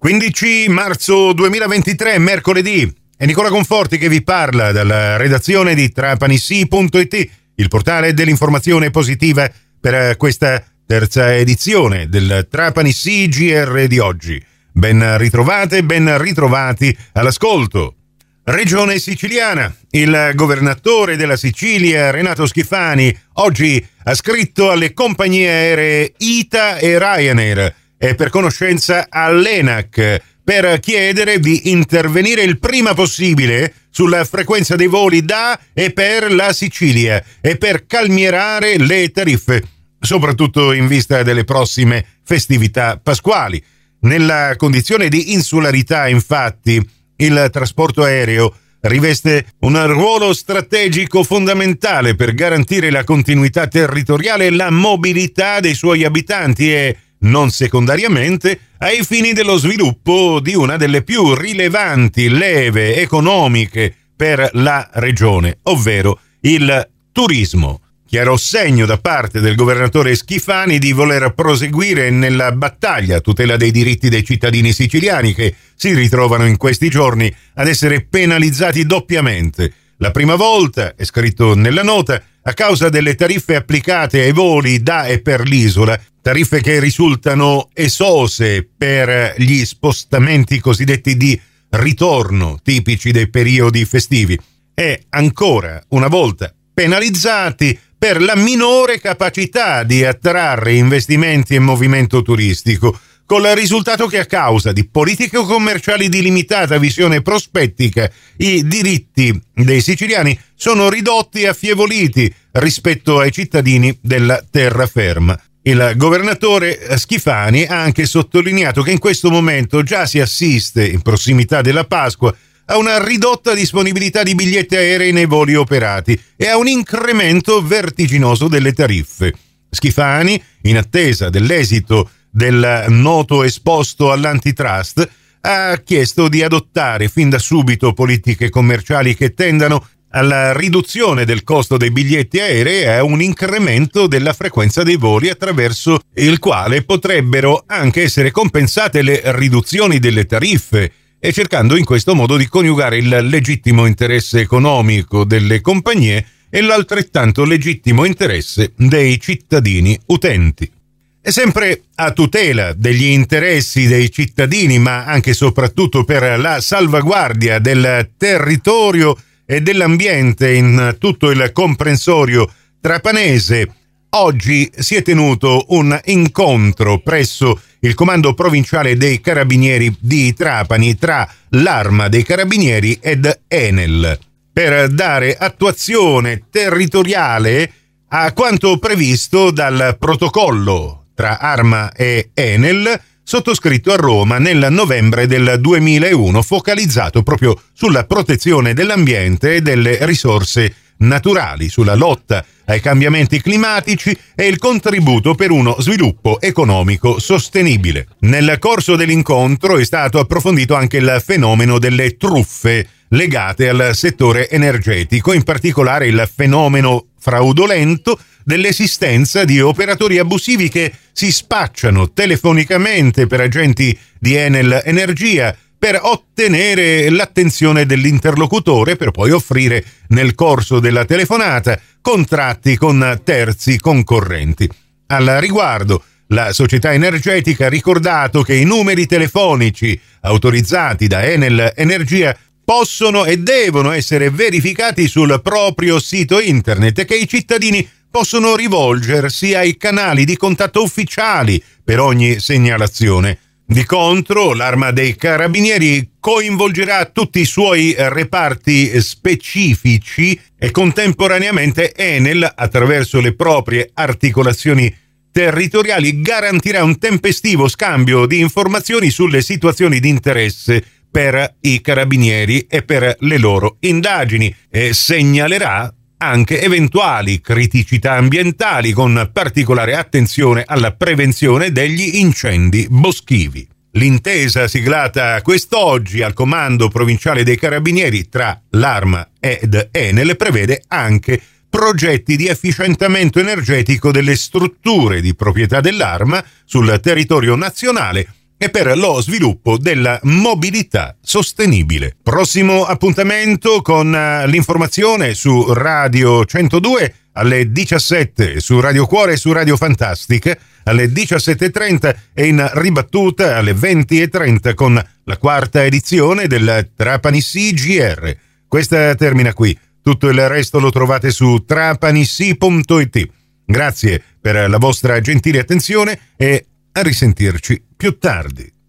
15 marzo 2023, mercoledì. È Nicola Conforti che vi parla dalla redazione di trapanissi.it, il portale dell'informazione positiva per questa terza edizione del Trapanissi GR di oggi. Ben ritrovate, ben ritrovati all'ascolto. Regione siciliana. Il governatore della Sicilia, Renato Schifani, oggi ha scritto alle compagnie aeree ITA e Ryanair e per conoscenza all'ENAC per chiedere di intervenire il prima possibile sulla frequenza dei voli da e per la Sicilia e per calmierare le tariffe, soprattutto in vista delle prossime festività pasquali. Nella condizione di insularità, infatti, il trasporto aereo riveste un ruolo strategico fondamentale per garantire la continuità territoriale e la mobilità dei suoi abitanti e non secondariamente ai fini dello sviluppo di una delle più rilevanti leve economiche per la regione, ovvero il turismo. Chiaro segno da parte del governatore Schifani di voler proseguire nella battaglia a tutela dei diritti dei cittadini siciliani che si ritrovano in questi giorni ad essere penalizzati doppiamente. La prima volta, è scritto nella nota, a causa delle tariffe applicate ai voli da e per l'isola, tariffe che risultano esose per gli spostamenti cosiddetti di ritorno tipici dei periodi festivi. E ancora una volta penalizzati per la minore capacità di attrarre investimenti e movimento turistico, con il risultato che a causa di politiche commerciali di limitata visione prospettica i diritti dei siciliani sono ridotti e affievoliti rispetto ai cittadini della terraferma. Il governatore Schifani ha anche sottolineato che in questo momento già si assiste, in prossimità della Pasqua, a una ridotta disponibilità di biglietti aerei nei voli operati e a un incremento vertiginoso delle tariffe. Schifani, in attesa dell'esito del noto esposto all'antitrust, ha chiesto di adottare fin da subito politiche commerciali che tendano alla riduzione del costo dei biglietti aerei e a un incremento della frequenza dei voli attraverso il quale potrebbero anche essere compensate le riduzioni delle tariffe e cercando in questo modo di coniugare il legittimo interesse economico delle compagnie e l'altrettanto legittimo interesse dei cittadini utenti. E sempre a tutela degli interessi dei cittadini, ma anche e soprattutto per la salvaguardia del territorio e dell'ambiente in tutto il comprensorio trapanese, oggi si è tenuto un incontro presso il comando provinciale dei carabinieri di Trapani tra l'Arma dei Carabinieri ed Enel. Per dare attuazione territoriale a quanto previsto dal protocollo tra Arma e Enel, sottoscritto a Roma nel novembre del 2001, focalizzato proprio sulla protezione dell'ambiente e delle risorse naturali, sulla lotta ai cambiamenti climatici e il contributo per uno sviluppo economico sostenibile. Nel corso dell'incontro è stato approfondito anche il fenomeno delle truffe legate al settore energetico, in particolare il fenomeno fraudolento dell'esistenza di operatori abusivi che si spacciano telefonicamente per agenti di Enel Energia per ottenere l'attenzione dell'interlocutore per poi offrire nel corso della telefonata contratti con terzi concorrenti. Al riguardo, la società energetica ha ricordato che i numeri telefonici autorizzati da Enel Energia possono e devono essere verificati sul proprio sito internet e che i cittadini possono rivolgersi ai canali di contatto ufficiali per ogni segnalazione. Di contro, l'arma dei carabinieri coinvolgerà tutti i suoi reparti specifici e contemporaneamente Enel, attraverso le proprie articolazioni territoriali, garantirà un tempestivo scambio di informazioni sulle situazioni di interesse per i carabinieri e per le loro indagini e segnalerà anche eventuali criticità ambientali con particolare attenzione alla prevenzione degli incendi boschivi. L'intesa siglata quest'oggi al Comando Provinciale dei Carabinieri tra l'Arma ed Enel prevede anche progetti di efficientamento energetico delle strutture di proprietà dell'Arma sul territorio nazionale e per lo sviluppo della mobilità sostenibile. Prossimo appuntamento con eh, l'informazione su Radio 102 alle 17, su Radio Cuore e su Radio Fantastica alle 17.30 e in ribattuta alle 20.30 con la quarta edizione del Trapani CGR. Questa termina qui. Tutto il resto lo trovate su trapanissi.it. Grazie per la vostra gentile attenzione e a risentirci più tardi.